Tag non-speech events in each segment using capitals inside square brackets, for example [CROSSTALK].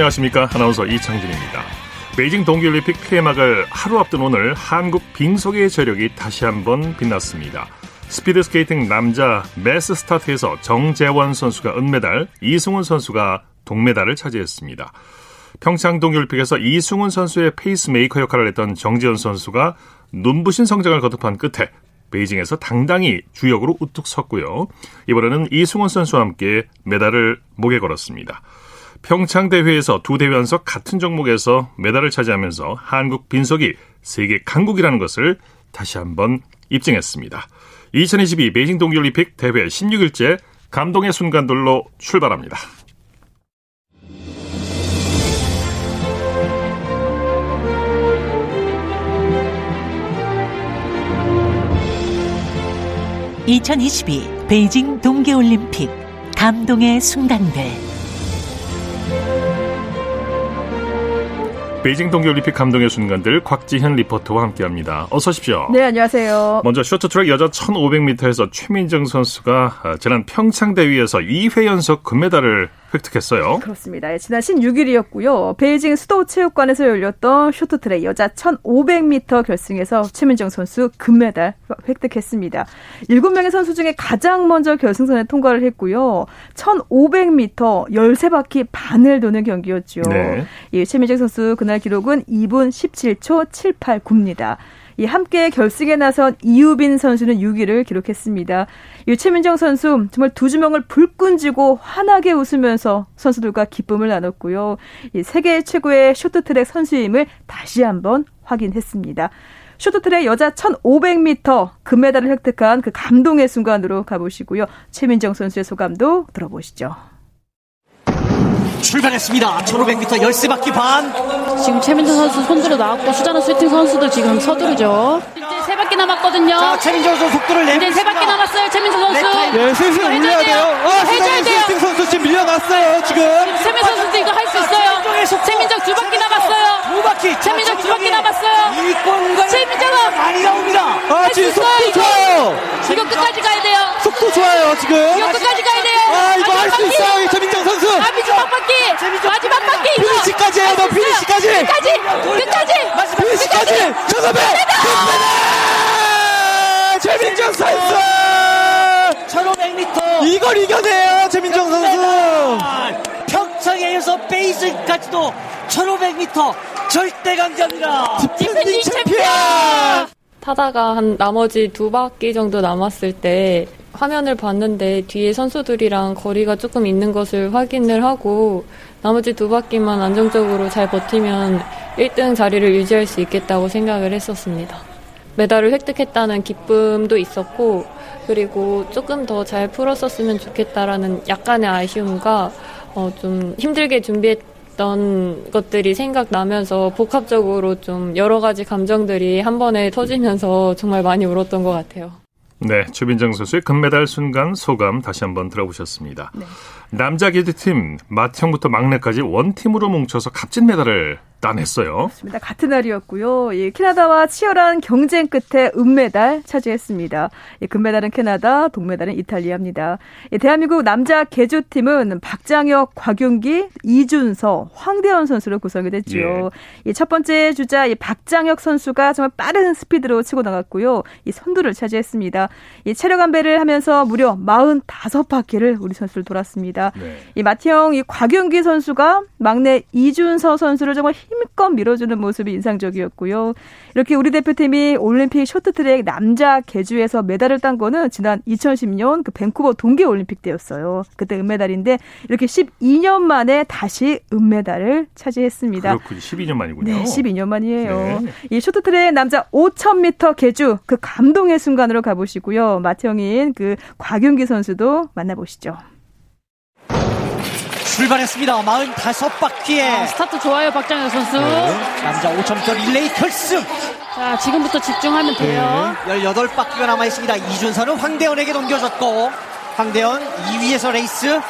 안녕하십니까. 아나운서 이창진입니다. 베이징 동계올림픽 폐막을 하루 앞둔 오늘 한국 빙속의 저력이 다시 한번 빛났습니다. 스피드 스케이팅 남자 매스 스타트에서 정재원 선수가 은메달, 이승훈 선수가 동메달을 차지했습니다. 평창 동계올림픽에서 이승훈 선수의 페이스메이커 역할을 했던 정재원 선수가 눈부신 성장을 거듭한 끝에 베이징에서 당당히 주역으로 우뚝 섰고요. 이번에는 이승훈 선수와 함께 메달을 목에 걸었습니다. 평창 대회에서 두 대회 연속 같은 종목에서 메달을 차지하면서 한국 빈속이 세계 강국이라는 것을 다시 한번 입증했습니다. 2022 베이징 동계올림픽 대회 16일째 감동의 순간들로 출발합니다. 2022 베이징 동계올림픽 감동의 순간들 베이징 동계올림픽 감동의 순간들 곽지현 리포터와 함께합니다. 어서 오십시오. 네, 안녕하세요. 먼저 쇼트트랙 여자 1500m에서 최민정 선수가 아, 지난 평창 대회에서 2회 연속 금메달을 획득했어요. 그렇습니다. 예, 지난 16일이었고요. 베이징 수도 체육관에서 열렸던 쇼트트랙 여자 1500m 결승에서 최민정 선수 금메달 획득했습니다. 7명의 선수 중에 가장 먼저 결승선에 통과를 했고요. 1500m 13바퀴 반을 도는 경기였죠. 네. 예, 최민정 선수 그날 기록은 2분 17초 789입니다. 이 함께 결승에 나선 이유빈 선수는 6위를 기록했습니다. 유채민정 선수 정말 두 주먹을 불끈 쥐고 환하게 웃으면서 선수들과 기쁨을 나눴고요. 이 세계 최고의 쇼트트랙 선수임을 다시 한번 확인했습니다. 쇼트트랙 여자 1500m 금메달을 획득한 그 감동의 순간으로 가보시고요. 최민정 선수의 소감도 들어보시죠. 출발했습니다. 1500m 열세 바퀴 반. 지금 최민정 선수 손들어 나왔고 수자너 슐팅 선수도 지금 서두르죠. 이제 세 바퀴 남았거든요. 자, 최민정 선수 속도를 내고 이제 세 바퀴 남았어요. 최민정 선수. 네, 슬슬 올려야 돼요. 어, 해줘야 돼요. 슐팅 선수 지금 밀려났어요. 지금. 최민정 선수 이거 할 수 있어요. 최민정 두 바퀴 남았어요. 두 바퀴. 최민정 두 바퀴 남았어요. 최민정은 많이 나옵니다. 아, 지금 속도 좋아요. 이거 끝까지 가야 돼요. 속도 좋아요, 지금. 이거 끝까지 가야 돼요. 아, 이거 할 수 있어요. 마지막 바퀴. 마지막 바퀴. 피니시까지 해요, 너 피니시까지. 끝까지. 끝까지. 피니시까지. 정답해. 최민정 선수. 1500m. 이걸 이겨내요, 최민정 선수. 평창에서 베이징까지도 1500m 절대 강자입니다. 디펜딩 챔피언. 타다가 한 나머지 두 바퀴 정도 남았을 때 화면을 봤는데 뒤에 선수들이랑 거리가 조금 있는 것을 확인을 하고 나머지 두 바퀴만 안정적으로 잘 버티면 1등 자리를 유지할 수 있겠다고 생각을 했었습니다. 메달을 획득했다는 기쁨도 있었고 그리고 조금 더 잘 풀었었으면 좋겠다라는 약간의 아쉬움과 어, 좀 힘들게 준비했던 것들이 생각나면서 복합적으로 좀 여러 가지 감정들이 한 번에 터지면서 정말 많이 울었던 것 같아요. 네, 최빈정 선수의 금메달 순간 소감 다시 한번 들어보셨습니다. 네. 남자 기드팀 맏형부터 막내까지 원팀으로 뭉쳐서 값진 메달을 따냈어요. 그렇습니다. 같은 날이었고요. 예, 캐나다와 치열한 경쟁 끝에 은메달 차지했습니다. 예, 금메달은 캐나다, 동메달은 이탈리아입니다. 예, 대한민국 남자 개주팀은 박장혁, 곽윤기, 이준서, 황대현 선수로 구성이 됐죠. 예. 첫 번째 주자 박장혁 선수가 정말 빠른 스피드로 치고 나갔고요. 이 선두를 차지했습니다. 이 체력 안배를 하면서 무려 45바퀴를 우리 선수를 돌았습니다. 네. 이 마티형 이 곽윤기 선수가 막내 이준서 선수를 정말 힘껏 밀어주는 모습이 인상적이었고요. 이렇게 우리 대표팀이 올림픽 쇼트트랙 남자 개주에서 메달을 딴 거는 지난 2010년 그 밴쿠버 동계 올림픽 때였어요. 그때 은메달인데 이렇게 12년 만에 다시 은메달을 차지했습니다. 그렇군요. 12년 만이군요. 네, 12년 만이에요. 네. 이 쇼트트랙 남자 5,000m 계주 그 감동의 순간으로 가보시고요. 맏형인 그 곽윤기 선수도 만나보시죠. 출발했습니다. 45바퀴에. 아, 스타트 좋아요, 박장혁 선수. 네. 남자 5,000m 릴레이 결승. 자, 지금부터 집중하면 돼요. 네. 18바퀴가 남아있습니다. 이준서는 황대헌에게 넘겨줬고, 황대헌 2위에서 레이스.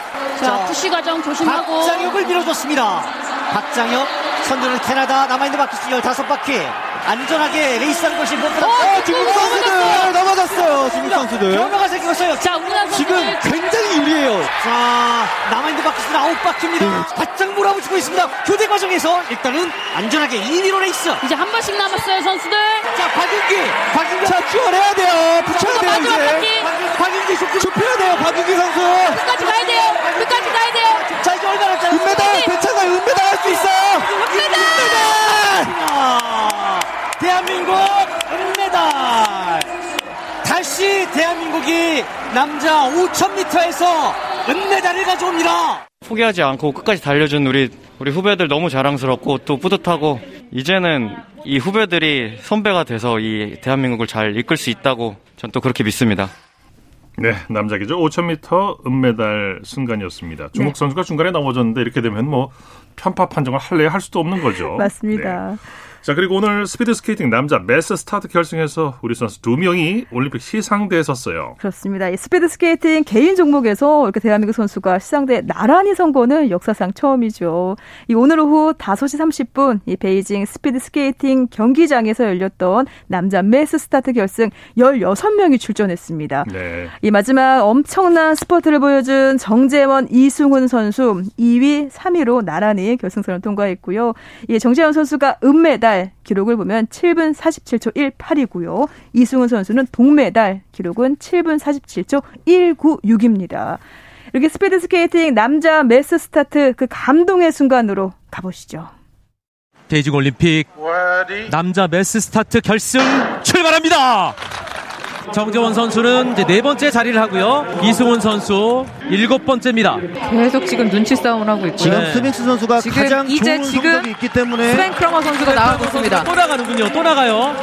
자, 자 푸시 과정 조심하고. 박장혁을 밀어줬습니다. 박장혁, 선두는 캐나다, 남아있는 바퀴 수 15바퀴. 안전하게 레이스하는 것이 무엇보다 어, 중국 선수들 넘어졌어요. 중국 선수들. 변화가 생겼어요. 자, 우리나라 지금 선수들 굉장히 유리해요. 자, 남아있는 바퀴수는 아홉 바퀴입니다. 바짝 몰아붙이고 있습니다. 교대 과정에서 일단은 안전하게 2위로 레이스. 이제 한 번씩 남았어요, 선수들. 자, 곽윤기. 박윤기. 자, 추월해야 돼요. 붙여야 자, 돼요, 마지막 이제. 바퀴. 박윤- 박윤기 속 좁혀야 돼요, 박윤기 선수. 끝까지 가야 돼요. 끝까지 가야 돼요. 자, 이제 얼마나 짜 은메달, 괜찮아요. 은메달 할 수 있어요. 은메달! 아, 대한민국 은메달. 다시 대한민국이 남자 5000m에서 은메달을 가져옵니다. 포기하지 않고 끝까지 달려준 우리 우리 후배들 너무 자랑스럽고 또 뿌듯하고 이제는 이 후배들이 선배가 돼서 이 대한민국을 잘 이끌 수 있다고 전 또 그렇게 믿습니다. 네, 남자 계주 5000m 은메달 순간이었습니다. 중국 네. 선수가 중간에 넘어졌는데 이렇게 되면 뭐 편파 판정을 할래 할 수도 없는 거죠. 맞습니다. 네. 자, 그리고 오늘 스피드 스케이팅 남자 매스 스타트 결승에서 우리 선수 두 명이 올림픽 시상대에 섰어요. 그렇습니다. 이 스피드 스케이팅 개인 종목에서 이렇게 대한민국 선수가 시상대에 나란히 선 거는 역사상 처음이죠. 이 오늘 오후 5시 30분 이 베이징 스피드 스케이팅 경기장에서 열렸던 남자 매스 스타트 결승 16명이 출전했습니다. 네. 이 마지막 엄청난 스퍼트를 보여준 정재원, 이승훈 선수 2위, 3위로 나란히 결승선을 통과했고요. 이 정재원 선수가 은메달 기록을 보면 7분 47초 18이고요. 이승훈 선수는 동메달 기록은 7분 47초 196입니다. 이렇게 스피드 스케이팅 남자 매스 스타트 그 감동의 순간으로 가보시죠. 베이징 올림픽 남자 매스 스타트 결승 출발합니다. 정재원 선수는 이제 네 번째 자리를 하고요. 이승훈 선수 일곱 번째입니다. 계속 지금 눈치 싸움을 하고 있고요. 지금 네. 스빙스 선수가 지금 가장 이제 좋은 지금 성적이 있기 때문에 스벤 크라머 선수가 나가고 있습니다. 또 나가는군요. 또 나가요.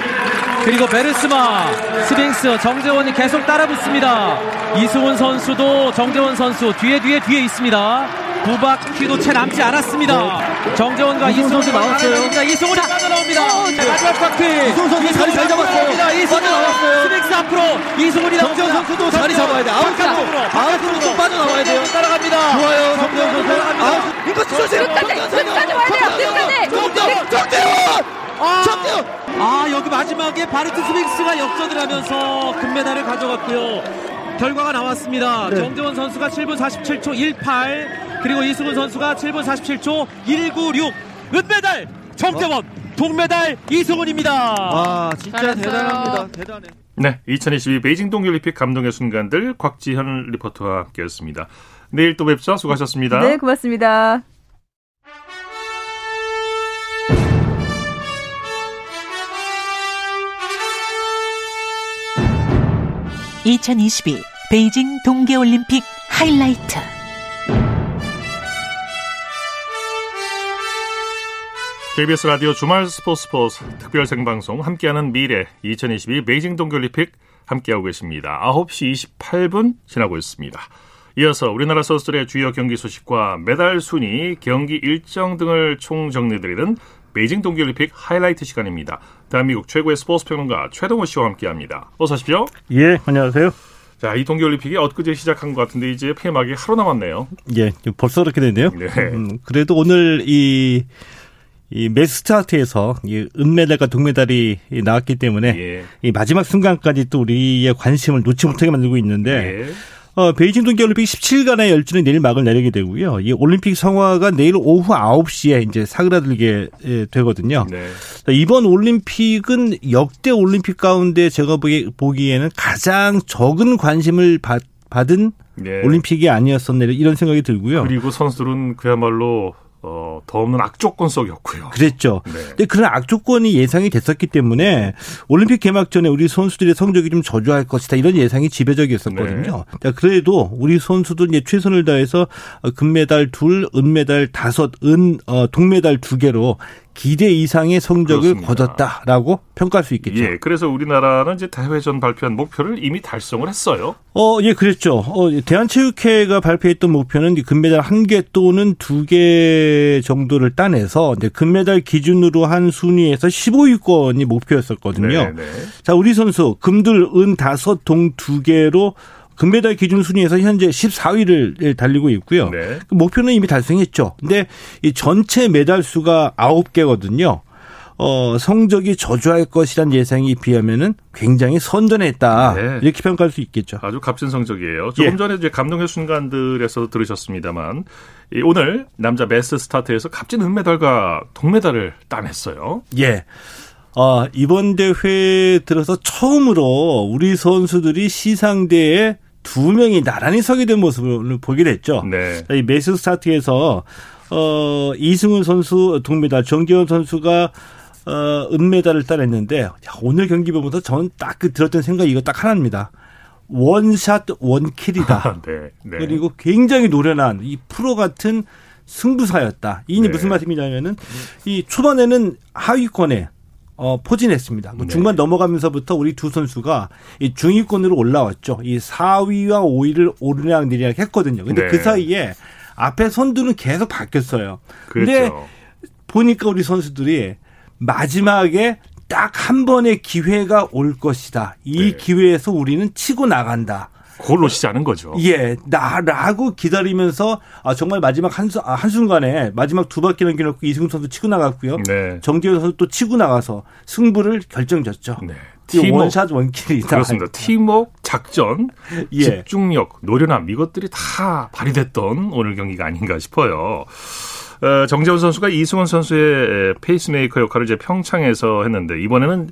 그리고 베르스마, 스빙스, 정재원이 계속 따라붙습니다. 이승훈 선수도 정재원 선수 뒤에 뒤에 뒤에 있습니다. 두 바퀴도 채 남지 않았습니다. 정재원과 이승훈 선수 나왔어요. 나왔어요. 이승훈이 빠져나옵니다. 마지막 바퀴. 이승훈 선수 이승훈이 정재원 나옵니다. 선수도 자리 잡아야 돼. 아웃으로. 바깥으로 좀 빠져나와야 돼요. 따라갑니다. 좋아요, 정재원 선수. 아웃. 이거 쏘세요. 끝까지, 끝까지 와야 돼요, 끝까지. 정재원! 정재원! 아 여기 마지막에 바르트 스밍스가 역전을 하면서 금메달을 가져갔고요. 결과가 나왔습니다. 네. 정재원 선수가 7분 47초 18 그리고 이승훈 선수가 7분 47초 196 은메달 정재원 동메달 이승훈입니다. 아, 진짜 잘했어요. 대단합니다. 대단해. 네, 2022 베이징 동계올림픽 감동의 순간들 곽지현 리포터와 함께했습니다. 내일 또 뵙죠. 수고하셨습니다. 네, 고맙습니다. (2022) 베이징 동계올림픽 하이라이트 KBS 라디오 주말 스포츠 스포츠 특별 생방송 함께하는 미래 2022 베이징 동계올림픽 함께하고 계십니다. 9시 28분 지나고 있습니다. 이어서 우리나라 선수들의 주요 경기 소식과 메달 순위, 경기 일정 등을 총정리드리는 베이징 동계올림픽 하이라이트 시간입니다. 대한민국 최고의 스포츠 평론가 최동호 씨와 함께합니다. 어서 오십시오. 예, 안녕하세요. 자, 이 동계올림픽이 엊그제 시작한 것 같은데 이제 폐막이 하루 남았네요. 예, 벌써 그렇게 됐네요. 네. 음, 그래도 오늘 이, 이 매스타트에서 이 은메달과 동메달이 나왔기 때문에 예. 이 마지막 순간까지 또 우리의 관심을 놓지 못하게 만들고 있는데 예. 어, 베이징 동계올림픽 17간의 열전이 내일 막을 내리게 되고요. 이 올림픽 성화가 내일 오후 9시에 이제 사그라들게 예, 되거든요. 네. 이번 올림픽은 역대 올림픽 가운데 제가 보기, 보기에는 가장 적은 관심을 받, 받은 네. 올림픽이 아니었었네 이런 생각이 들고요. 그리고 선수들은 그야말로 어, 더 없는 악조건 속이었고요. 그랬죠. 네. 근데 그런 악조건이 예상이 됐었기 때문에 올림픽 개막 전에 우리 선수들의 성적이 좀 저조할 것이다 이런 예상이 지배적이었었거든요. 자, 그래도 우리 선수들 이제 최선을 다해서 금메달 둘, 은메달 다섯, 은 어, 동메달 두 개로 기대 이상의 성적을 그렇습니다. 거뒀다라고 평가할 수 있겠죠. 예, 그래서 우리나라는 이제 대회 전 발표한 목표를 이미 달성을 했어요. 어, 예, 그랬죠. 어, 대한체육회가 발표했던 목표는 금메달 한 개 또는 두 개 정도를 따내서 이제 금메달 기준으로 한 순위에서 15위권이 목표였었거든요. 네, 네. 자, 우리 선수 금둘 은 다섯 동 두 개로 금메달 기준 순위에서 현재 14위를 달리고 있고요. 네. 그 목표는 이미 달성했죠. 근데 이 전체 메달 수가 9개거든요. 어, 성적이 저조할 것이란 예상에 비하면은 굉장히 선전했다. 네. 이렇게 평가할 수 있겠죠. 아주 값진 성적이에요. 조금 예. 전에 이제 감동의 순간들에서도 들으셨습니다만 이 오늘 남자 베스트 스타트에서 값진 은메달과 동메달을 따냈어요. 예. 어, 이번 대회 들어서 처음으로 우리 선수들이 시상대에 두 명이 나란히 서게 된 모습을 보게 됐죠. 네. 이 메스 스타트에서 어, 이승훈 선수 동메달, 정기현 선수가 어, 은메달을 따냈는데 야, 오늘 경기 보면서 저는 딱 그 들었던 생각이 이거 딱 하나입니다. 원샷 원킬이다. [LAUGHS] 네. 네. 그리고 굉장히 노련한 이 프로 같은 승부사였다. 이게 네. 무슨 말씀이냐면은 이 초반에는 하위권에 어, 포진했습니다. 그 네. 중반 넘어가면서부터 우리 두 선수가 이 중위권으로 올라왔죠. 이 4위와 5위를 오르락 내리락 했거든요. 근데 네. 그 사이에 앞에 선두는 계속 바뀌었어요. 근데 그렇죠. 보니까 우리 선수들이 마지막에 딱 한 번의 기회가 올 것이다. 이 네. 기회에서 우리는 치고 나간다. 그걸 않은 거죠. 예, 나라고 기다리면서 아, 정말 마지막 한, 수- 아, 한순간에 마지막 두 바퀴 넘겨놓고 이승훈 선수 치고 나갔고요. 네. 정재현 선수 또 치고 나가서 승부를 결정졌죠. 네. 이 팀워크. 원샷 원킬이다. 그렇습니다. 팀워크, 작전, 예. 집중력, 노련함 이것들이 다 발휘됐던 오늘 경기가 아닌가 싶어요. 어, 정재원 선수가 이승훈 선수의 페이스메이커 역할을 이제 평창에서 했는데 이번에는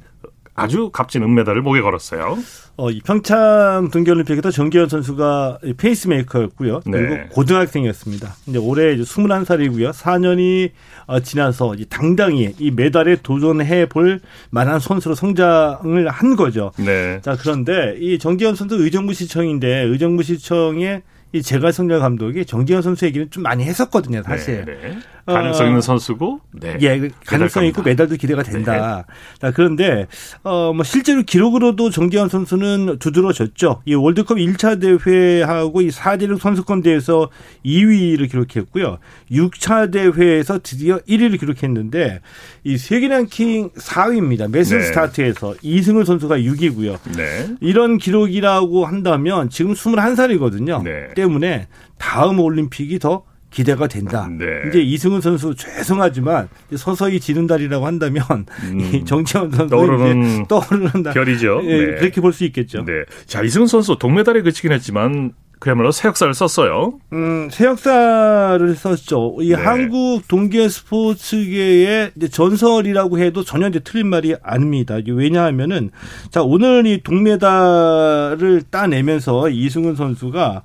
아주 값진 은메달을 목에 걸었어요. 어, 이 평창 동계올림픽에서 정재원 선수가 이 페이스메이커였고요. 네. 그리고 고등학생이었습니다. 이제 올해 이제 21살이고요. 4년이 어, 지나서 이제 당당히 이 메달에 도전해 볼 만한 선수로 성장을 한 거죠. 네. 자, 그런데 이 정재원 선수 의정부시청인데 의정부시청의 이 제갈성렬 감독이 정지현 선수 얘기는 좀 많이 했었거든요, 사실. 네, 네. 가능성 있는 선수고, 네. 예, 그 가능성 있고 메달 메달도 기대가 된다. 자, 그런데 어뭐 실제로 기록으로도 정기현 선수는 두드러졌죠. 이 월드컵 1차 대회하고 이 4대륙 선수권 대회에서 2위를 기록했고요. 6차 대회에서 드디어 1위를 기록했는데 이 세계 랭킹 4위입니다. 메스 네. 스타트에서 이승훈 선수가 6위고요. 네. 이런 기록이라고 한다면 지금 21살이거든요. 네. 때문에 다음 올림픽이 더 기대가 된다. 네. 이제 이승훈 선수 죄송하지만 이제 서서히 지는 달이라고 한다면 이 정지현 선수 음. 떠오르는 떠오르는 달. 별이죠. 예, 네. 그렇게 볼 수 있겠죠. 네. 자, 이승훈 선수 동메달에 그치긴 했지만 그야말로 새 역사를 썼어요. 음, 새 역사를 썼죠. 이 네. 한국 동계 스포츠계의 전설이라고 해도 전혀 이제 틀린 말이 아닙니다. 왜냐하면은 자 오늘 이 동메달을 따내면서 이승훈 선수가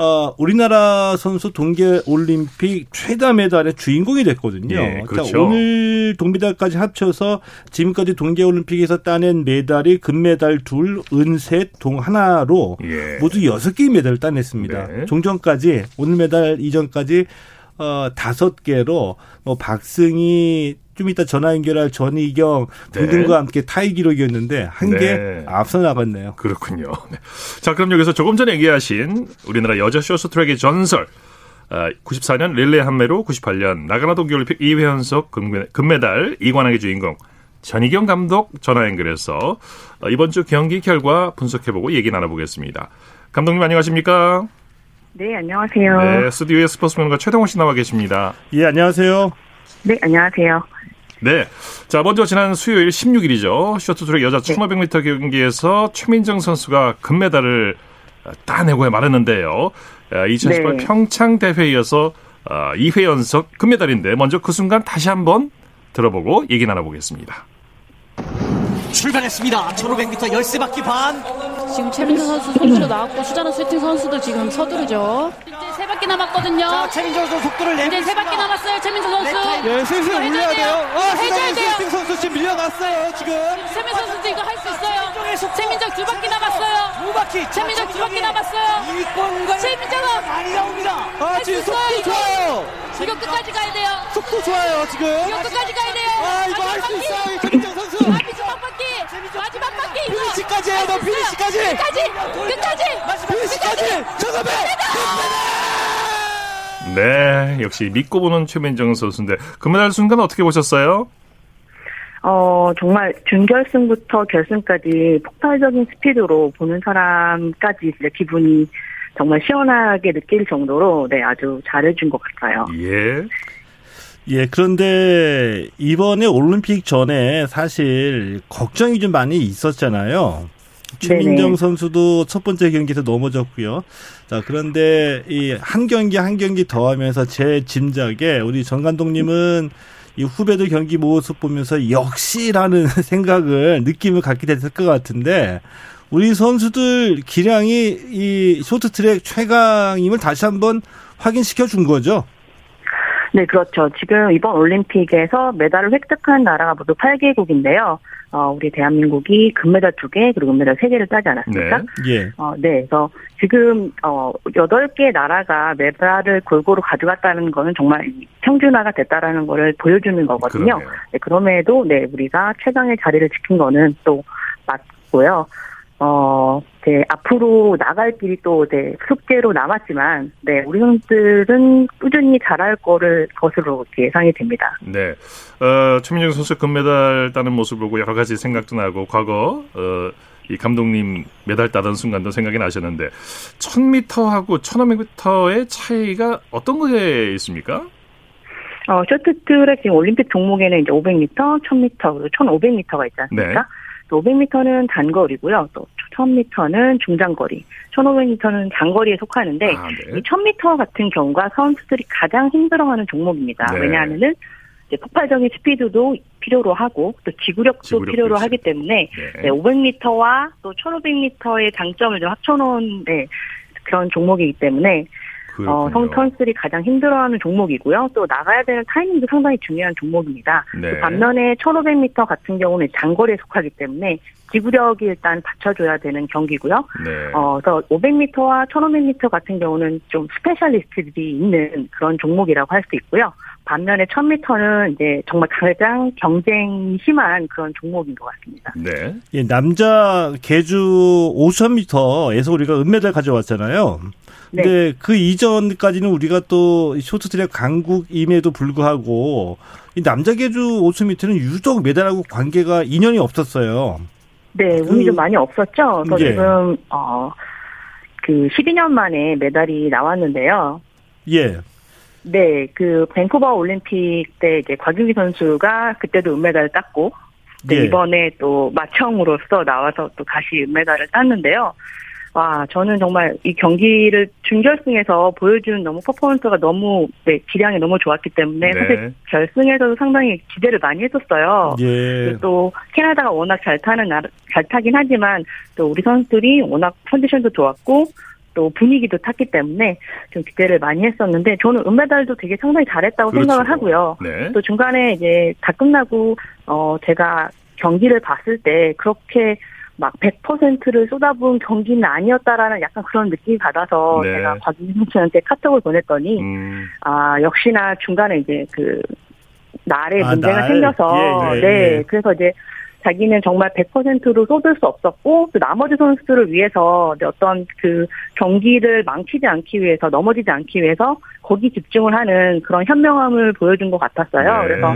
어, 우리나라 선수 동계 올림픽 최다 메달의 주인공이 됐거든요. 예, 그렇죠. 자, 오늘 동메달까지 합쳐서 지금까지 동계 올림픽에서 따낸 메달이 금메달 둘, 은셋, 동 하나로 예. 모두 여섯 개의 메달을 따냈습니다. 네. 종전까지 오늘 메달 이전까지 어 다섯 개로 뭐 박승희 좀 이따 전화 연결할 전희경 등등과 함께 타이 기록이었는데 한개 네. 앞서 나갔네요. 그렇군요. 네. 자, 그럼 여기서 조금 전에 얘기하신 우리나라 여자 쇼트트랙의 전설. 아, 94년 릴레이 한매로 98년 나가나 동계올림픽 2회 연속 금메- 금메달 이관왕의 주인공 전희경 감독 전화 연결해서 어, 이번 주 경기 결과 분석해보고 얘기 나눠보겠습니다. 감독님 안녕하십니까? 네, 안녕하세요. 네, 스튜디오에 스포츠맨과 최동원 씨 나와 계십니다. 예, 안녕하세요. 네, 안녕하세요. 네. 자, 먼저 지난 수요일 16일이죠. 쇼트트랙 여자 1500m 경기에서 최민정 선수가 금메달을 따내고 말았는데요. 2018 네. 평창 대회에 이어서 2회 연속 금메달인데 먼저 그 순간 다시 한번 들어보고 얘기 나눠보겠습니다. 출발했습니다. 1500m 열세 바퀴 반. 지금 최민정 선수 선수로 나왔고 수자나 슐팅 선수도 지금 서두르죠. 이제 세 바퀴 남았거든요. 자, 최민정 선수 속도를 내고 이제 세 바퀴. 남았어요. 최민정 선수. 네, 슬슬 이거 올려야 돼요. 아, 해줘야 돼요. 슐팅 선수 지금 밀려났어요, 지금. 최민 선수도 이거 할 수 있어요. 최민정 두 바퀴 남았어요. 두 바퀴. 자, 최민정 두 바퀴 남았어요. 이권과 최민정아. 많이 나옵니다. 아, 지금 속도 이거. 좋아요. 이거 끝까지 가야 돼요. 속도 좋아요, 지금. 이거 끝까지 가야 돼요. 아, 이거 할 수 있어요, 피니시까지 해요, 너. 피니시까지. 끝까지. 끝까지. 피니시까지. 정답해. 네. 역시 믿고 보는 최민정 선수인데 금메달 순간 어떻게 보셨어요? 어, 정말 준결승부터 결승까지 폭발적인 스피드로 보는 사람까지 진짜 기분이 정말 시원하게 느낄 정도로 네, 아주 잘해준 것 같아요. 예. 예, 그런데 이번에 올림픽 전에 사실 걱정이 좀 많이 있었잖아요. 최민정 네네. 선수도 첫 번째 경기에서 넘어졌고요. 자, 그런데 이 한 경기 한 경기 더 하면서 제 짐작에 우리 정 감독님은 이 후배들 경기 모습 보면서 역시라는 [LAUGHS] 생각을 느낌을 갖게 됐을 것 같은데 우리 선수들 기량이 이 쇼트트랙 최강임을 다시 한번 확인시켜 준 거죠. 네, 그렇죠. 지금 이번 올림픽에서 메달을 획득한 나라가 모두 8개국인데요. 어, 우리 대한민국이 금메달 2개, 그리고 은메달 3개를 따지 않았습니까? 예. 어, 네, 그래서 지금, 어, 8개 나라가 메달을 골고루 가져갔다는 거는 정말 평준화가 됐다라는 거를 보여주는 거거든요. 그러네요. 네, 그럼에도, 네, 우리가 최강의 자리를 지킨 거는 또 맞고요. 어, 네, 앞으로 나갈 길이 또, 네, 숙제로 남았지만, 네, 우리 선수들은 꾸준히 잘할 거를, 것으로 예상이 됩니다. 네. 어, 최민정 선수 금메달 따는 모습 보고 여러 가지 생각도 나고 과거 어, 이 감독님 메달 따던 순간도 생각이 나셨는데 1000m하고 1500m의 차이가 어떤 거에 있습니까? 어, 쇼트트랙 지금 올림픽 종목에는 이제 500m, 1000m, 그리고 1500m가 있지 않습니까? 네. 또 500m는 단거리고요. 또 1000m는 중장거리, 1500m는 장거리에 속하는데 아, 네. 이 1000m 같은 경우가 선수들이 가장 힘들어하는 종목입니다. 네. 왜냐하면은 이제 폭발적인 스피드도 필요로 하고 또 지구력도, 지구력도 필요로 있어요. 하기 때문에 네. 네, 500m와 또 1500m의 장점을 좀 합쳐놓은 네, 그런 종목이기 때문에 어, 선, 선수들이 가장 힘들어하는 종목이고요. 또 나가야 되는 타이밍도 상당히 중요한 종목입니다. 네. 또 반면에 1500m 같은 경우는 장거리에 속하기 때문에 지구력이 일단 받쳐줘야 되는 경기고요. 네. 어, 그래서 500m와 1500m 같은 경우는 좀 스페셜리스트들이 있는 그런 종목이라고 할 수 있고요. 반면에 1000m는 이제 정말 가장 경쟁이 심한 그런 종목인 것 같습니다. 네. 예, 남자 계주 5000m에서 우리가 은메달 가져왔잖아요. 네. 근데 그 이전까지는 우리가 또 쇼트트랙 강국임에도 불구하고 이 남자 계주 5000m는 유독 메달하고 관계가 인연이 없었어요. 네, 운이 좀 많이 없었죠. 그래서 예. 지금 어, 그 12년 만에 메달이 나왔는데요. 예. 네, 그 밴쿠버 올림픽 때 이제 곽윤기 선수가 그때도 은메달을 땄고, 네, 예. 이번에 또 마청으로서 나와서 또 다시 은메달을 땄는데요. 와, 저는 정말 이 경기를 준결승에서 보여준 너무 퍼포먼스가 너무, 네, 기량이 너무 좋았기 때문에 네. 사실 결승에서도 상당히 기대를 많이 했었어요. 예. 또 캐나다가 워낙 잘 타는 나라, 잘 타긴 하지만 또 우리 선수들이 워낙 컨디션도 좋았고 또 분위기도 탔기 때문에 좀 기대를 많이 했었는데 저는 은메달도 되게 상당히 잘했다고 그렇죠. 생각을 하고요. 네. 또 중간에 이제 다 끝나고 어 제가 경기를 봤을 때 그렇게 막 100%를 쏟아부은 경기는 아니었다라는 약간 그런 느낌이 받아서 네. 제가 곽윤희 선수한테 카톡을 보냈더니 음. 아 역시나 중간에 이제 그 날에 아, 문제가 날. 생겨서 예, 예, 네 예. 그래서 이제 자기는 정말 100%로 쏟을 수 없었고 또 나머지 선수들을 위해서 어떤 그 경기를 망치지 않기 위해서 넘어지지 않기 위해서 거기 집중을 하는 그런 현명함을 보여준 것 같았어요. 네. 그래서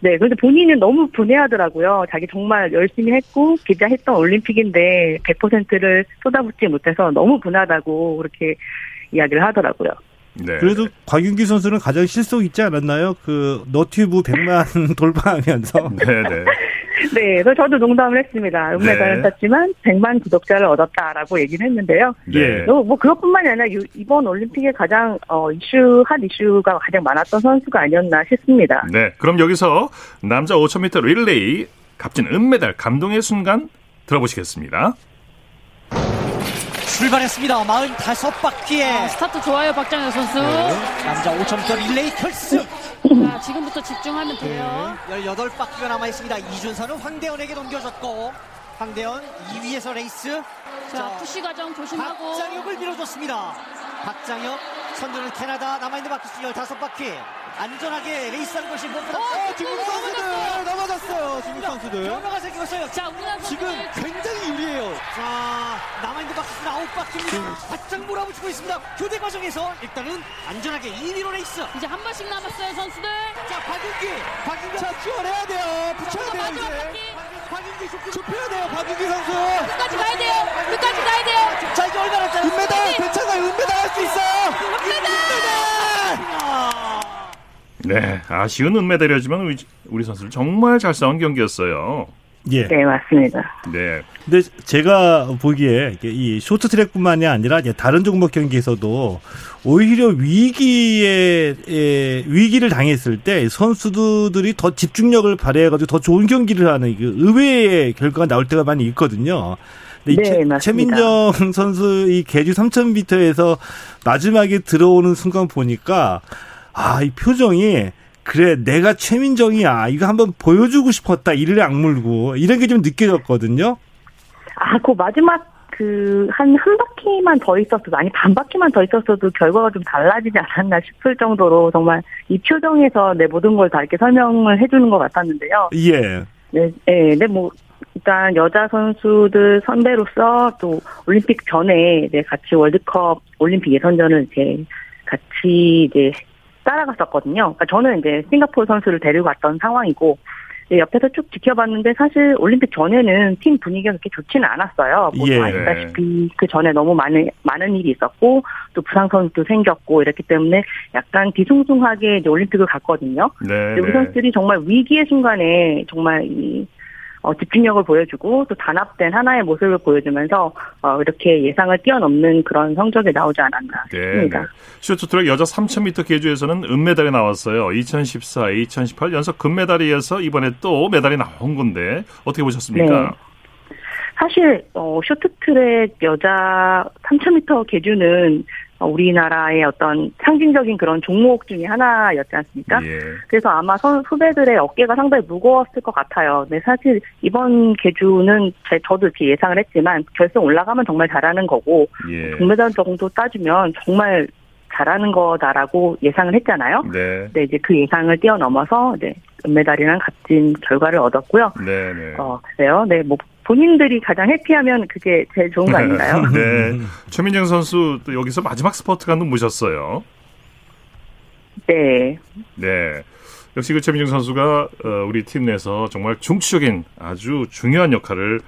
네 그런데 본인은 너무 분해하더라고요. 자기 정말 열심히 했고 기자했던 올림픽인데 100%를 쏟아붓지 못해서 너무 분하다고 그렇게 이야기를 하더라고요. 네. 그래도 곽윤기 선수는 가장 실속 있지 않았나요? 그 너튜브 100만 [LAUGHS] 돌파하면서. 네 네. 네, 그래서 저도 농담을 했습니다. 네. 은메달은 땄지만 100만 구독자를 얻었다라고 얘기를 했는데요. 예. 뭐, 뭐 그것뿐만이 아니라 유- 이번 올림픽에 가장 어, 이슈 핫 이슈가 가장 많았던 선수가 아니었나 싶습니다. 네. 그럼 여기서 남자 5000m 릴레이 값진 은메달 감동의 순간 들어보시겠습니다. 출발했습니다. 45바퀴에 아, 스타트 좋아요, 박장혁 선수. 남자 5,000m 릴레이 결승. 자, 지금부터 집중하면 돼요. 18바퀴가 남아있습니다. 이준서는 황대헌에게 넘겨졌고 황대헌 2위에서 레이스. 자, 푸시 과정 조심하고. 박장혁을 밀어줬습니다. 박장혁 선두는 캐나다 남아있는 바퀴 수 15바퀴. 안전하게 레이스한 것이 무엇보다 어, 중국 선수들 넘어졌어요. 중국 선수들. 변화가 생기고 있어요. 자, 우리나라 지금 굉장히 유리해요. 자, 남아있는 바퀴 수는 9바퀴입니다. 바짝 몰아붙이고 있습니다. 교대 과정에서 일단은 안전하게 2위로 레이스. 이제 한 번씩 남았어요, 선수들. 자, 곽윤기. 곽윤기. 자, 지원해야 돼요. 붙여야 돼요, 이제. 바퀴. 곽윤기 좁 좁혀야 돼요, 곽윤기 선수. 끝까지 가야 돼요. 끝까지 가야 돼요. 자, 이제 얼마 않았습니다. 은메달, 괜찮아요. 은메달 할 수 있어요. 은메달! 은메달! 네, 아쉬운 은메달이었지만 우리, 우리 선수들 정말 잘 싸운 경기였어요. 예. 네, 맞습니다. 네. 근데 제가 보기에 이 쇼트트랙뿐만이 아니라 다른 종목 경기에서도 오히려 위기에 에, 위기를 당했을 때 선수들이 더 집중력을 발휘해가지고 더 좋은 경기를 하는 그 의외의 결과가 나올 때가 많이 있거든요. 네, 이 맞습니다. 최민정 선수 이 계주 3000m에서 마지막에 들어오는 순간 보니까 아, 이 표정이 그래 내가 최민정이야 이거 한번 보여주고 싶었다 이를 악물고 이런 게 좀 느껴졌거든요. 아, 그 마지막 그한한 바퀴만 더 있었어도 아니 반 바퀴만 더 있었어도 결과가 좀 달라지지 않았나 싶을 정도로 정말 이 표정에서 내 모든 걸 다 이렇게 설명을 해주는 것 같았는데요. 예. 네, 네, 네, 뭐 일단 여자 선수들 선배로서 또 올림픽 전에 네, 같이 월드컵 올림픽 예선전을 이제 같이 이제 따라갔었거든요. 그러니까 저는 이제 싱가포르 선수를 데리고 갔던 상황이고 네, 옆에서 쭉 지켜봤는데 사실 올림픽 전에는 팀 분위기가 그렇게 좋지는 않았어요. 뭐 예. 아시다시피 그 전에 너무 많은 많은 일이 있었고 또 부상 선수도 생겼고 이랬기 때문에 약간 뒤숭숭하게 이제 올림픽을 갔거든요. 네. 우리 네. 선수들이 정말 위기의 순간에 정말 이 어, 집중력을 보여주고 또 단합된 하나의 모습을 보여주면서 어, 이렇게 예상을 뛰어넘는 그런 성적이 나오지 않았나 네, 싶습니다. 네. 쇼트트랙 여자 3000m 계주에서는 은메달이 나왔어요. 2014, 2018 연속 금메달이어서 이번에 또 메달이 나온 건데 어떻게 보셨습니까? 네. 사실 어, 쇼트트랙 여자 3000m 계주는 어, 우리나라의 어떤 상징적인 그런 종목 중에 하나였지 않습니까? 예. 그래서 아마 선 후배들의 어깨가 상당히 무거웠을 것 같아요. 네, 사실 이번 계주는 제, 저도 이렇게 예상을 했지만 결승 올라가면 정말 잘하는 거고 예. 동메달 정도 따주면 정말 잘하는 거다라고 예상을 했잖아요. 네. 네, 이제 그 예상을 뛰어넘어서 네, 은메달이랑 값진 결과를 얻었고요. 네, 네. 어, 글쎄요. 네, 뭐 본인들이 가장 해피하면 그게 제일 좋은 거 아닌가요? [LAUGHS] 네. 최민정 선수 또 여기서 마지막 스포트가 눈부셨어요. 네. 네. 역시 그 최민정 선수가 어, 우리 팀 내에서 정말 중추적인 아주 중요한 역할을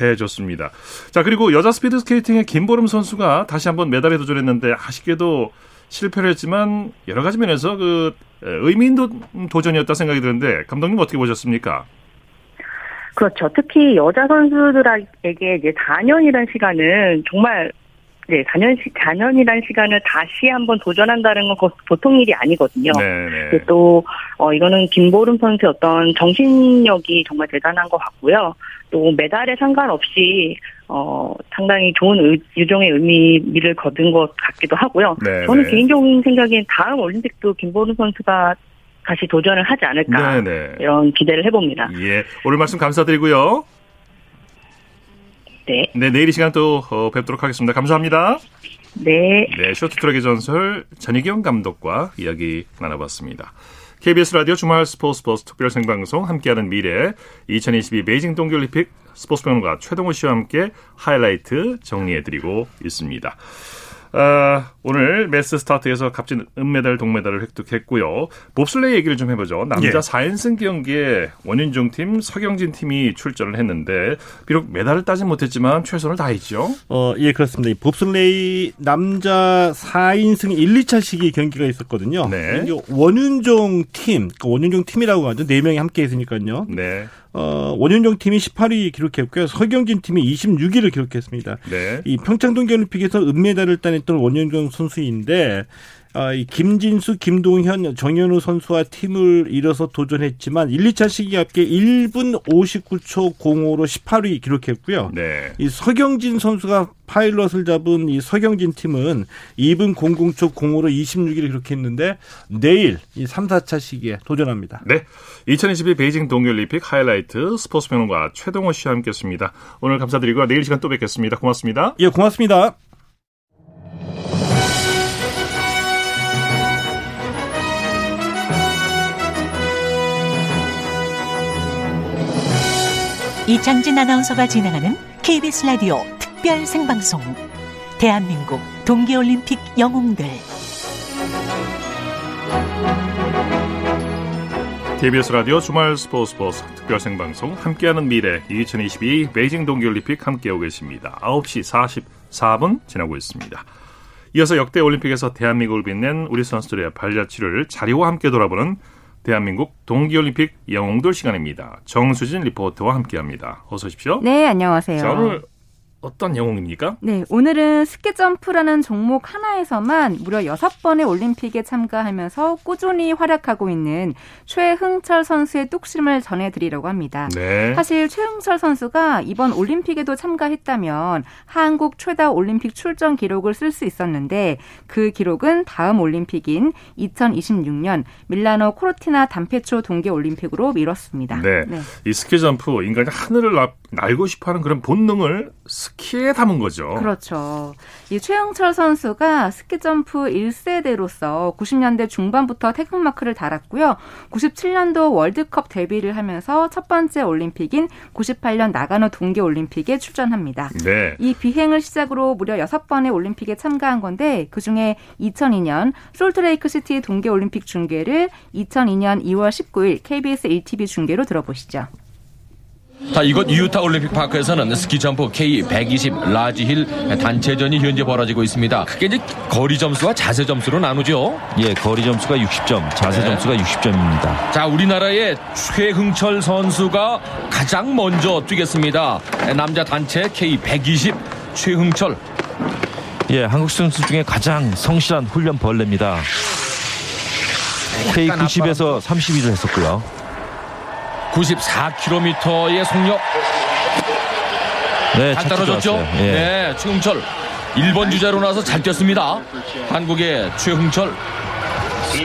해줬습니다. 자 그리고 여자 스피드 스케이팅의 김보름 선수가 다시 한번 메달에 도전했는데 아쉽게도 실패를 했지만 여러 가지 면에서 그 에, 의미 있는 도전이었다 생각이 드는데 감독님 어떻게 보셨습니까? 그렇죠. 특히 여자 선수들에게 이제 4년이라는 시간은 정말 네, 4년, 4년이라는 시간을 다시 한번 도전한다는 건 보통 일이 아니거든요. 네, 네. 또, 어, 이거는 김보름 선수의 어떤 정신력이 정말 대단한 것 같고요. 또 메달에 상관없이, 어, 상당히 좋은 의, 유종의 의미를 거둔 것 같기도 하고요. 네, 저는 네. 개인적인 생각엔 다음 올림픽도 김보름 선수가 다시 도전을 하지 않을까. 네, 네. 이런 기대를 해봅니다. 예, 오늘 말씀 감사드리고요. 네. 네, 내일 이 시간 또 어, 뵙도록 하겠습니다. 감사합니다. 네. 네, 쇼트트랙의 전설 전이경 감독과 이야기 나눠봤습니다. KBS 라디오 주말 스포츠 버스 특별 생방송 함께하는 미래 2022 베이징 동계올림픽 스포츠 평론가 최동호 씨와 함께 하이라이트 정리해드리고 있습니다. 아, 오늘 매스 스타트에서 값진 은메달, 동메달을 획득했고요. 봅슬레이 얘기를 좀 해보죠. 남자 예. 4인승 경기에 원윤종 팀, 석영진 팀이 출전을 했는데 비록 메달을 따진 못했지만 최선을 다했죠. 어, 예, 그렇습니다. 이 봅슬레이 남자 4인승 1, 2차 시기 경기가 있었거든요. 네. 원윤종 팀, 그러니까 원윤종 팀이라고 하죠. 네 명이 함께 했으니까요. 네. 어, 원윤종 팀이 18위 기록했고요. 서경진 팀이 26위를 기록했습니다. 네. 이 평창 동계올림픽에서 은메달을 따 냈던 원윤종 선수인데 아, 이 김진수, 김동현, 정현우 선수와 팀을 이뤄서 도전했지만 1, 2차 시기 합계 1분 59초 05로 18위 기록했고요. 네. 이 서경진 선수가 파일럿을 잡은 이 서경진 팀은 2분 00초 05로 26위를 기록했는데 내일 이 3, 4차 시기에 도전합니다. 네. 2022 베이징 동계올림픽 하이라이트 스포츠 평론가 최동호 씨와 함께했습니다. 오늘 감사드리고 내일 시간 또 뵙겠습니다. 고맙습니다. 예, 고맙습니다. 이창진 아나운서가 진행하는 KBS 라디오 특별 생방송 대한민국 동계올림픽 영웅들 KBS 라디오 주말 스포츠 버스 특별 생방송 함께하는 미래 2022 베이징 동계올림픽 함께하고 계십니다. 9시 44분 지나고 있습니다. 이어서 역대 올림픽에서 대한민국을 빛낸 우리 선수들의 발자취를 자리와 함께 돌아보는 대한민국 동계올림픽 영웅들 시간입니다. 정수진 리포터와 함께합니다. 어서 오십시오. 네, 안녕하세요. 자, 오늘 어떤 영웅입니까? 네, 오늘은 스키점프라는 종목 하나에서만 무려 여섯 번의 올림픽에 참가하면서 꾸준히 활약하고 있는 최흥철 선수의 뚝심을 전해드리려고 합니다. 네. 사실 최흥철 선수가 이번 올림픽에도 참가했다면 한국 최다 올림픽 출전 기록을 쓸 수 있었는데 그 기록은 다음 올림픽인 2026년 밀라노 코르티나 담페초 동계 올림픽으로 미뤘습니다. 네. 네. 이 스키점프 인간이 하늘을 날- 날고 싶어하는 그런 본능을 스키에 담은 거죠. 그렇죠. 이 최흥철 선수가 스키 점프 1세대로서 90년대 중반부터 태극마크를 달았고요. 97년도 월드컵 데뷔를 하면서 첫 번째 올림픽인 98년 나가노 동계 올림픽에 출전합니다. 네. 이 비행을 시작으로 무려 6번의 올림픽에 참가한 건데 그중에 2002년 솔트레이크 시티 동계 올림픽 중계를 2002년 2월 19일 KBS 1TV 중계로 들어보시죠. 자, 이곳 유타 올림픽 파크에서는 스키 점프 K120 라지힐 단체전이 현재 벌어지고 있습니다. 크게 이제 거리 점수와 자세 점수로 나누죠. 예, 거리 점수가 60점, 자세 네. 점수가 60점입니다. 자, 우리나라의 최흥철 선수가 가장 먼저 뛰겠습니다. 남자 단체 K120 최흥철. 예, 한국 선수 중에 가장 성실한 훈련 벌레입니다. K90에서 31위를 했었고요. 94km의 속력. 네, 잘 떨어졌죠? 예. 네, 최흥철. 1번 주자로 나서 잘 뛰었습니다. 한국의 최흥철.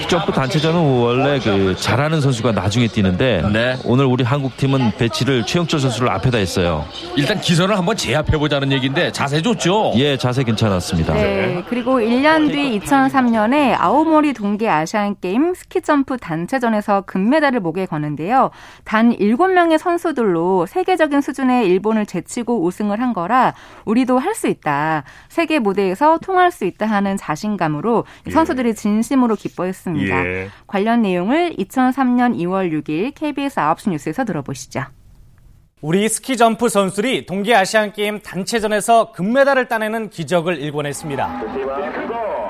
점프 단체전은 원래 그 잘하는 선수가 나중에 뛰는데 네. 오늘 우리 한국 팀은 배치를 최흥철 선수를 앞에다 했어요. 일단 기선을 한번 제압해 보자는 얘기인데 자세 좋죠? 예, 자세 괜찮았습니다. 네, 그리고 1년 뒤 2003년에 아오모리 동계 아시안 게임 스키 점프 단체전에서 금메달을 목에 거는데요. 단 7명의 선수들로 세계적인 수준의 일본을 제치고 우승을 한 거라 우리도 할 수 있다. 세계 무대에서 통할 수 있다 하는 자신감으로 선수들이 진심으로 기뻐했 습니다. 예. 관련 내용을 2003년 2월 6일 KBS 9시 뉴스에서 들어보시죠. 우리 스키 점프 선수들이 동계 아시안 게임 단체전에서 금메달을 따내는 기적을 일궈냈습니다.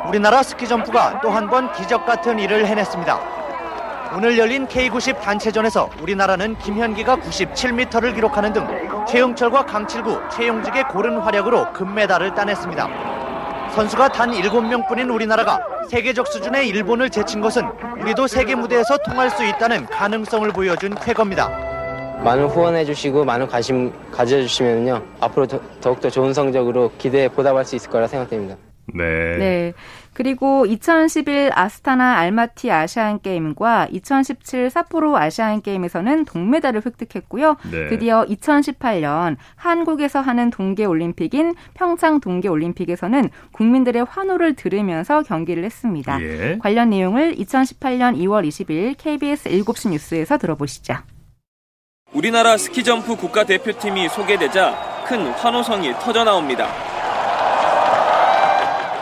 우리나라 스키 점프가 또 한 번 기적 같은 일을 해냈습니다. 오늘 열린 K90 단체전에서 우리나라는 김현기가 97m를 기록하는 등 최영철과 강칠구, 최용직의 고른 활약으로 금메달을 따냈습니다. 선수가 단 7명뿐인 우리나라가 세계적 수준의 일본을 제친 것은 우리도 세계 무대에서 통할 수 있다는 가능성을 보여준 쾌거입니다. 많은 후원해 주시고 많은 관심 가져 주시면요 앞으로 더, 더욱더 좋은 성적으로 기대에 보답할 수 있을 거라 생각됩니다. 네. 네. 그리고 2011 아스타나 알마티 아시안 게임과 2017 삿포로 아시안 게임에서는 동메달을 획득했고요. 네. 드디어 2018년 한국에서 하는 동계 올림픽인 평창 동계 올림픽에서는 국민들의 환호를 들으면서 경기를 했습니다. 예. 관련 내용을 2018년 2월 20일 KBS 7시 뉴스에서 들어보시죠. 우리나라 스키점프 국가대표팀이 소개되자 큰 환호성이 터져 나옵니다.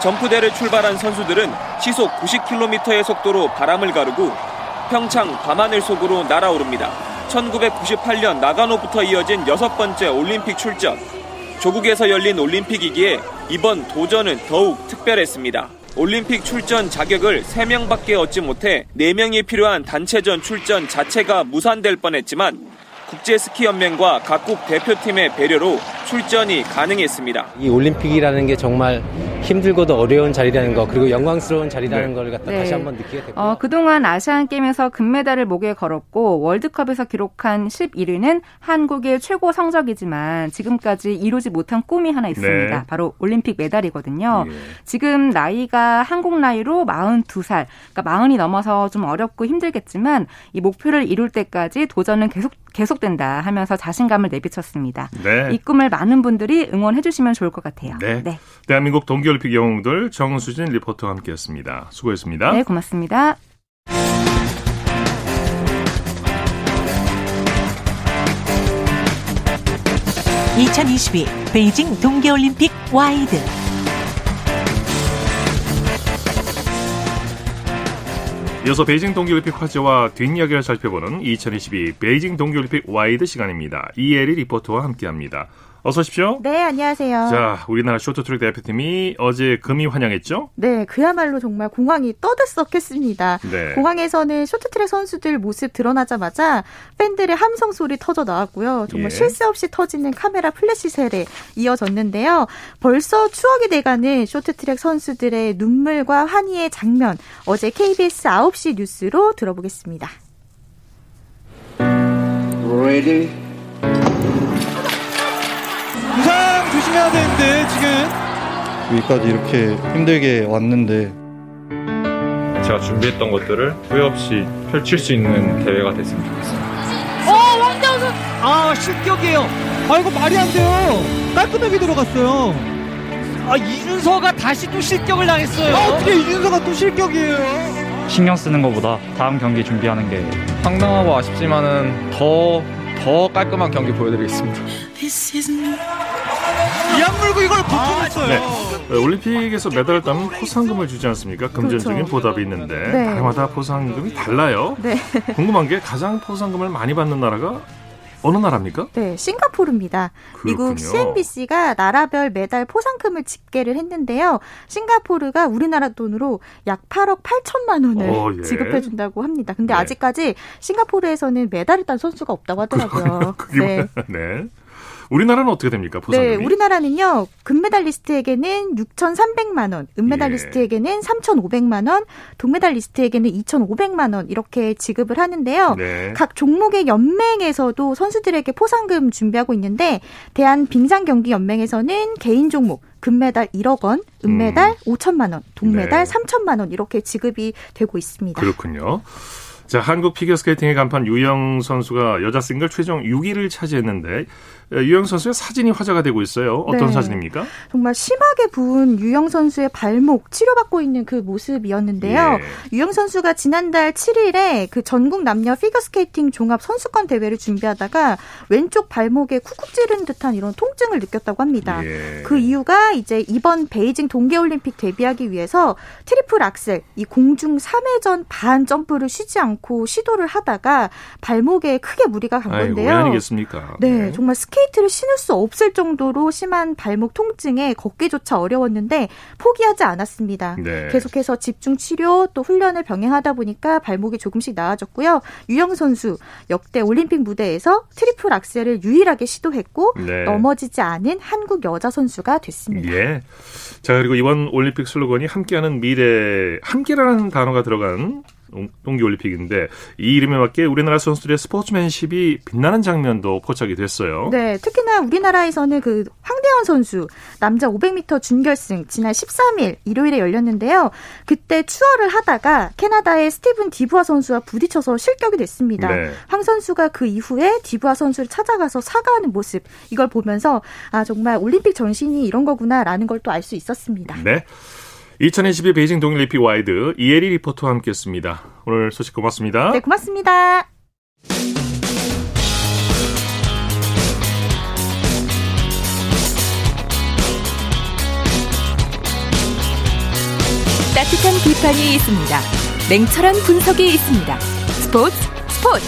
점프대를 출발한 선수들은 시속 90km의 속도로 바람을 가르고 평창 밤하늘 속으로 날아오릅니다. 1998년 나가노부터 이어진 여섯 번째 올림픽 출전. 조국에서 열린 올림픽이기에 이번 도전은 더욱 특별했습니다. 올림픽 출전 자격을 3명밖에 얻지 못해 4명이 필요한 단체전 출전 자체가 무산될 뻔했지만 국제스키연맹과 각국 대표팀의 배려로 출전이 가능했습니다. 이 올림픽이라는 게 정말 힘들고도 어려운 자리라는 거 그리고 영광스러운 자리라는 걸 갖다 네. 다시 한번 느끼게 됐고 어, 그동안 아시안 게임에서 금메달을 목에 걸었고 월드컵에서 기록한 11위는 한국의 최고 성적이지만 지금까지 이루지 못한 꿈이 하나 있습니다. 네. 바로 올림픽 메달이거든요. 지금 나이가 한국 나이로 42살, 그러니까 40이 넘어서 좀 어렵고 힘들겠지만 이 목표를 이룰 때까지 도전은 계속 계속된다 하면서 자신감을 내비쳤습니다. 네. 이 꿈을 많은 분들이 응원해 주시면 좋을 것 같아요. 네. 대한민국 동계 올림픽 영웅들 정수진 리포터와 함께했습니다. 수고했습니다. 네, 고맙습니다. (2022) 베이징 동계올림픽 와이드 이어서 베이징 동계올림픽 화제와 뒷이야기를 살펴보는 2022 베이징 동계올림픽 와이드 시간입니다. 이혜리 리포터와 함께합니다. 어서 오십시오. 네, 안녕하세요. 자, 우리나라 쇼트트랙 대표팀이 어제 금의환향했죠? 네, 그야말로 정말 공항이 떠들썩했습니다. 네. 공항에서는 쇼트트랙 선수들 모습 드러나자마자 팬들의 함성 소리 터져 나왔고요. 정말 예. 쉴 새 없이 터지는 카메라 플래시 세례 이어졌는데요. 벌써 추억이 돼가는 쇼트트랙 선수들의 눈물과 환희의 장면 어제 KBS 9시 뉴스로 들어보겠습니다. Ready? 부상 조심해야 되는데 지금. 여기까지 이렇게 힘들게 왔는데. 제가 준비했던 것들을 후회 없이 펼칠 수 있는 대회가 됐으면 좋겠습니다. 어 왕다운 선 아 실격이에요. 아 이거 말이 안 돼요. 깔끔하게 들어갔어요. 아 이준서가 다시 또 실격을 당했어요. 아, 어떻게 이준서가 또 실격이에요? 신경 쓰는 것보다 다음 경기 준비하는 게 황당하고 아쉽지만은 더, 더 깔끔한 경기 보여드리겠습니다. 이악 물고 이걸 붙여놨어요 네. 어, 올림픽에서 메달을 따면 포상금을 주지 않습니까? 금전적인 그렇죠. 보답이 있는데 네. 나라마다 포상금이 달라요. 네. 궁금한 게 가장 포상금을 많이 받는 나라가 어느 나라입니까? 네, 싱가포르입니다. 미국 그렇군요. CNBC가 나라별 메달 포상금을 집계를 했는데요. 싱가포르가 우리나라 돈으로 약 8억 8천만 원을 어, 예. 지급해 준다고 합니다. 근데 네. 아직까지 싱가포르에서는 메달을 딴 선수가 없다고 하더라고요. 그게 네. 네. 우리나라는 어떻게 됩니까? 포상금이? 네, 우리나라는요, 금메달리스트에게는 6,300만 원, 은메달리스트에게는 3,500만 원, 동메달리스트에게는 2,500만 원 이렇게 지급을 하는데요. 네. 각 종목의 연맹에서도 선수들에게 포상금 준비하고 있는데 대한 빙상 경기 연맹에서는 개인 종목 금메달 1억 원, 은메달 5천만 원, 동메달 네. 3천만 원 이렇게 지급이 되고 있습니다. 그렇군요. 자, 한국 피겨스케이팅의 간판 유영 선수가 여자 싱글 최종 6위를 차지했는데 에, 유영 선수의 사진이 화제가 되고 있어요. 어떤 네. 사진입니까? 정말 심하게 부은 유영 선수의 발목 치료받고 있는 그 모습이었는데요. 예. 유영 선수가 지난달 7일에 그 전국 남녀 피겨스케이팅 종합 선수권 대회를 준비하다가 왼쪽 발목에 쿡쿡 찌르는 듯한 이런 통증을 느꼈다고 합니다. 예. 그 이유가 이제 이번 베이징 동계올림픽 데뷔하기 위해서 트리플 악셀 이 공중 3회전 반 점프를 쉬지 않고 시도를 하다가 발목에 크게 무리가 간 아이고, 건데요. 왜 아니겠습니까? 네, 정말 스케이트를 신을 수 없을 정도로 심한 발목 통증에 걷기조차 어려웠는데 포기하지 않았습니다. 네. 계속해서 집중 치료 또 훈련을 병행하다 보니까 발목이 조금씩 나아졌고요. 유영 선수 역대 올림픽 무대에서 트리플 악셀을 유일하게 시도했고 네. 넘어지지 않은 한국 여자 선수가 됐습니다. 예. 자, 그리고 이번 올림픽 슬로건이 함께하는 미래, 함께라는 단어가 들어간 동계올림픽인데 이 이름에 맞게 우리나라 선수들의 스포츠맨십이 빛나는 장면도 포착이 됐어요. 네, 특히나 우리나라에서는 그 황대헌 선수 남자 500m 준결승 지난 13일 일요일에 열렸는데요. 그때 추월을 하다가 캐나다의 스티븐 디부아 선수와 부딪혀서 실격이 됐습니다. 네. 황 선수가 그 이후에 디부아 선수를 찾아가서 사과하는 모습 이걸 보면서 아 정말 올림픽 정신이 이런 거구나라는 걸 또 알 수 있었습니다. 네. 2022 베이징 동계올림픽 와이드 이혜리 리포터와 함께했습니다. 오늘 소식 고맙습니다. 네, 고맙습니다. 따뜻한 비판이 있습니다. 냉철한 분석이 있습니다. 스포츠 스포츠.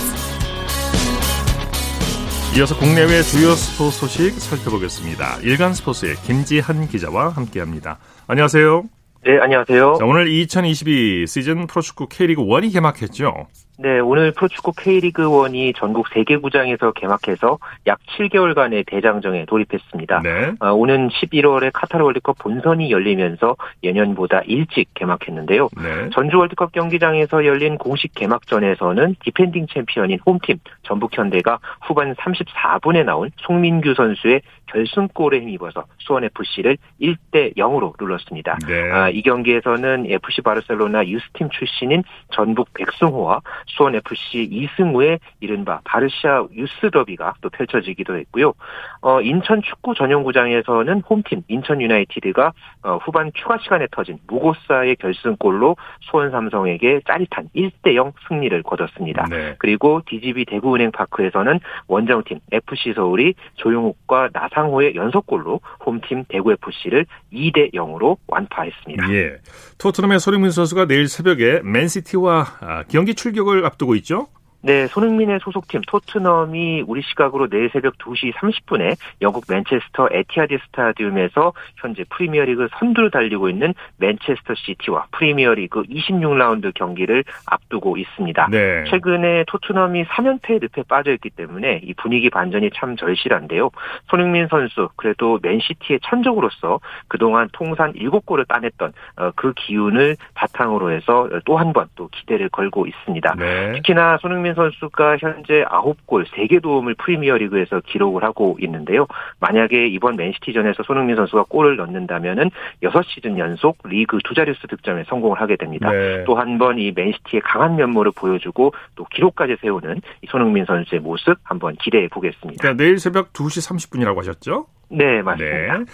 이어서 국내외 주요 스포츠 소식 살펴보겠습니다. 일간 스포츠의 김지한 기자와 함께합니다. 안녕하세요. 네, 안녕하세요. 자, 오늘 2022 시즌 프로축구 K리그 1이 개막했죠. 네, 오늘 프로축구 K리그 1이 전국 3개 구장에서 개막해서 약 7개월간의 대장정에 돌입했습니다. 네. 어, 오는 11월에 카타르 월드컵 본선이 열리면서 예년보다 일찍 개막했는데요. 네. 전주 월드컵 경기장에서 열린 공식 개막전에서는 디펜딩 챔피언인 홈팀 전북현대가 후반 34분에 나온 송민규 선수의 결승골에 힘입어서 수원FC를 1대 0으로 눌렀습니다. 네. 아, 이 경기에서는 FC 바르셀로나 유스팀 출신인 전북 백승호와 수원 FC 이승우의 이른바 바르샤 유스 더비가 또 펼쳐지기도 했고요. 어, 인천 축구 전용구장에서는 홈팀 인천 유나이티드가 어, 후반 추가 시간에 터진 무고사의 결승골로 수원 삼성에게 짜릿한 1대 0 승리를 거뒀습니다. 네. 그리고 DGB 대구은행 파크에서는 원정팀 FC 서울이 조용욱과 나상호의 연속골로 홈팀 대구 FC를 2대 0으로 완파했습니다. 예. 토트넘의 소리문 선수가 내일 새벽에 맨시티와 아, 경기 출격을 앞두고 있죠? 네, 손흥민의 소속팀 토트넘이 우리 시각으로 내일 새벽 2시 30분에 영국 맨체스터 에티하드 스타디움에서 현재 프리미어리그 선두를 달리고 있는 맨체스터 시티와 프리미어리그 26라운드 경기를 앞두고 있습니다. 네. 최근에 토트넘이 3연패 늪에 빠져있기 때문에 이 분위기 반전이 참 절실한데요. 손흥민 선수 그래도 맨시티의 천적으로서 그동안 통산 7골을 따냈던 어, 그 기운을 바탕으로 해서 또 한 번 또 기대를 걸고 있습니다. 네. 특히나 손흥민 선수가 현재 9골 3개 도움을 프리미어리그에서 기록을 하고 있는데요. 만약에 이번 맨시티전에서 손흥민 선수가 골을 넣는다면은 6시즌 연속 리그 두 자릿수 득점에 성공을 하게 됩니다. 네. 또 한 번 이 맨시티에 강한 면모를 보여주고 또 기록까지 세우는 이 손흥민 선수의 모습 한번 기대해 보겠습니다. 그러니까 내일 새벽 2시 30분이라고 하셨죠? 네, 맞습니다. 네.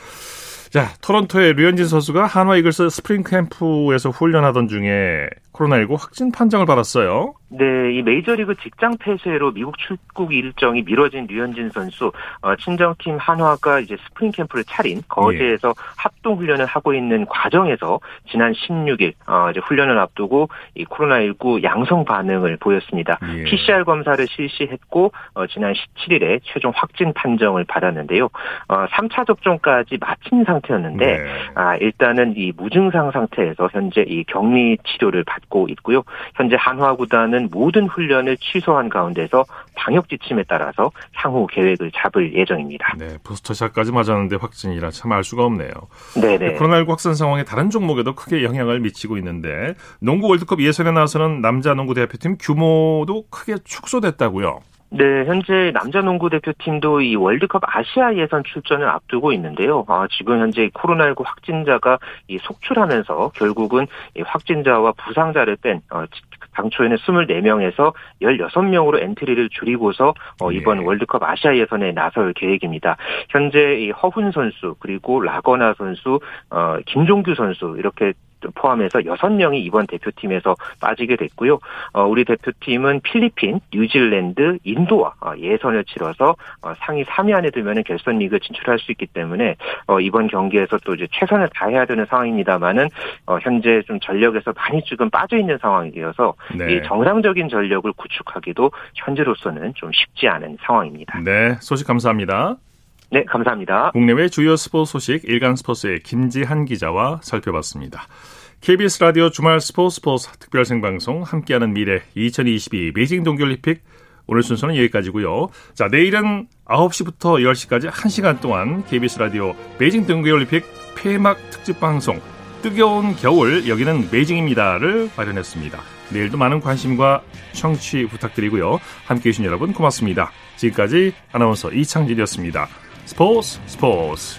자, 토론토의 류현진 선수가 한화 이글스 스프링 캠프에서 훈련하던 중에 코로나19 확진 판정을 받았어요. 네, 이 메이저리그 직장 폐쇄로 미국 출국 일정이 미뤄진 류현진 선수, 어, 친정팀 한화가 이제 스프링 캠프를 차린 거제에서 합동 훈련을 하고 있는 과정에서 지난 16일 어, 이제 훈련을 앞두고 이 코로나19 양성 반응을 보였습니다. 예. PCR 검사를 실시했고 어, 지난 17일에 최종 확진 판정을 받았는데요. 어, 3차 접종까지 마친 상태였는데 네. 아, 일단은 이 무증상 상태에서 현재 이 격리 치료를 받고 있고요. 현재 한화 구단은 모든 훈련을 취소한 가운데서 방역 지침에 따라서 향후 계획을 잡을 예정입니다. 네, 부스터샷까지 맞았는데 확진이라 참 알 수가 없네요. 네네. 코로나19 확산 상황에 다른 종목에도 크게 영향을 미치고 있는데 농구 월드컵 예선에 나서는 남자 농구 대표팀 규모도 크게 축소됐다고요. 네, 현재 남자 농구 대표팀도 이 월드컵 아시아 예선 출전을 앞두고 있는데요. 아, 지금 현재 코로나19 확진자가 이 속출하면서 결국은 이 확진자와 부상자를 뺀 어, 당초에는 24명에서 16명으로 엔트리를 줄이고서 어, 이번 월드컵 아시아 예선에 나설 계획입니다. 현재 이 허훈 선수 그리고 라건아 선수, 어, 김종규 선수 이렇게 포함해서 6명이 이번 대표팀에서 빠지게 됐고요. 어, 우리 대표팀은 필리핀, 뉴질랜드, 인도와 어, 예선을 치러서 어, 상위 3위 안에 들면 결선 리그 진출할 수 있기 때문에 어, 이번 경기에서 또 이제 최선을 다해야 되는 상황입니다만은 어, 현재 좀 전력에서 많이 지금 빠져 있는 상황이어서 네. 이 정상적인 전력을 구축하기도 현재로서는 좀 쉽지 않은 상황입니다. 네, 소식 감사합니다. 네, 감사합니다. 국내외 주요 스포츠 소식 일간 스포츠의 김지한 기자와 살펴봤습니다. KBS 라디오 주말 스포츠 스포츠 특별 생방송 함께하는 미래 2022 베이징 동계올림픽 오늘 순서는 여기까지고요. 자, 내일은 9시부터 10시까지 1시간 동안 KBS 라디오 베이징 동계올림픽 폐막 특집 방송 뜨거운 겨울 여기는 베이징입니다를 마련했습니다. 내일도 많은 관심과 청취 부탁드리고요. 함께해 주신 여러분 고맙습니다. 지금까지 아나운서 이창진이었습니다. 스포츠 스포츠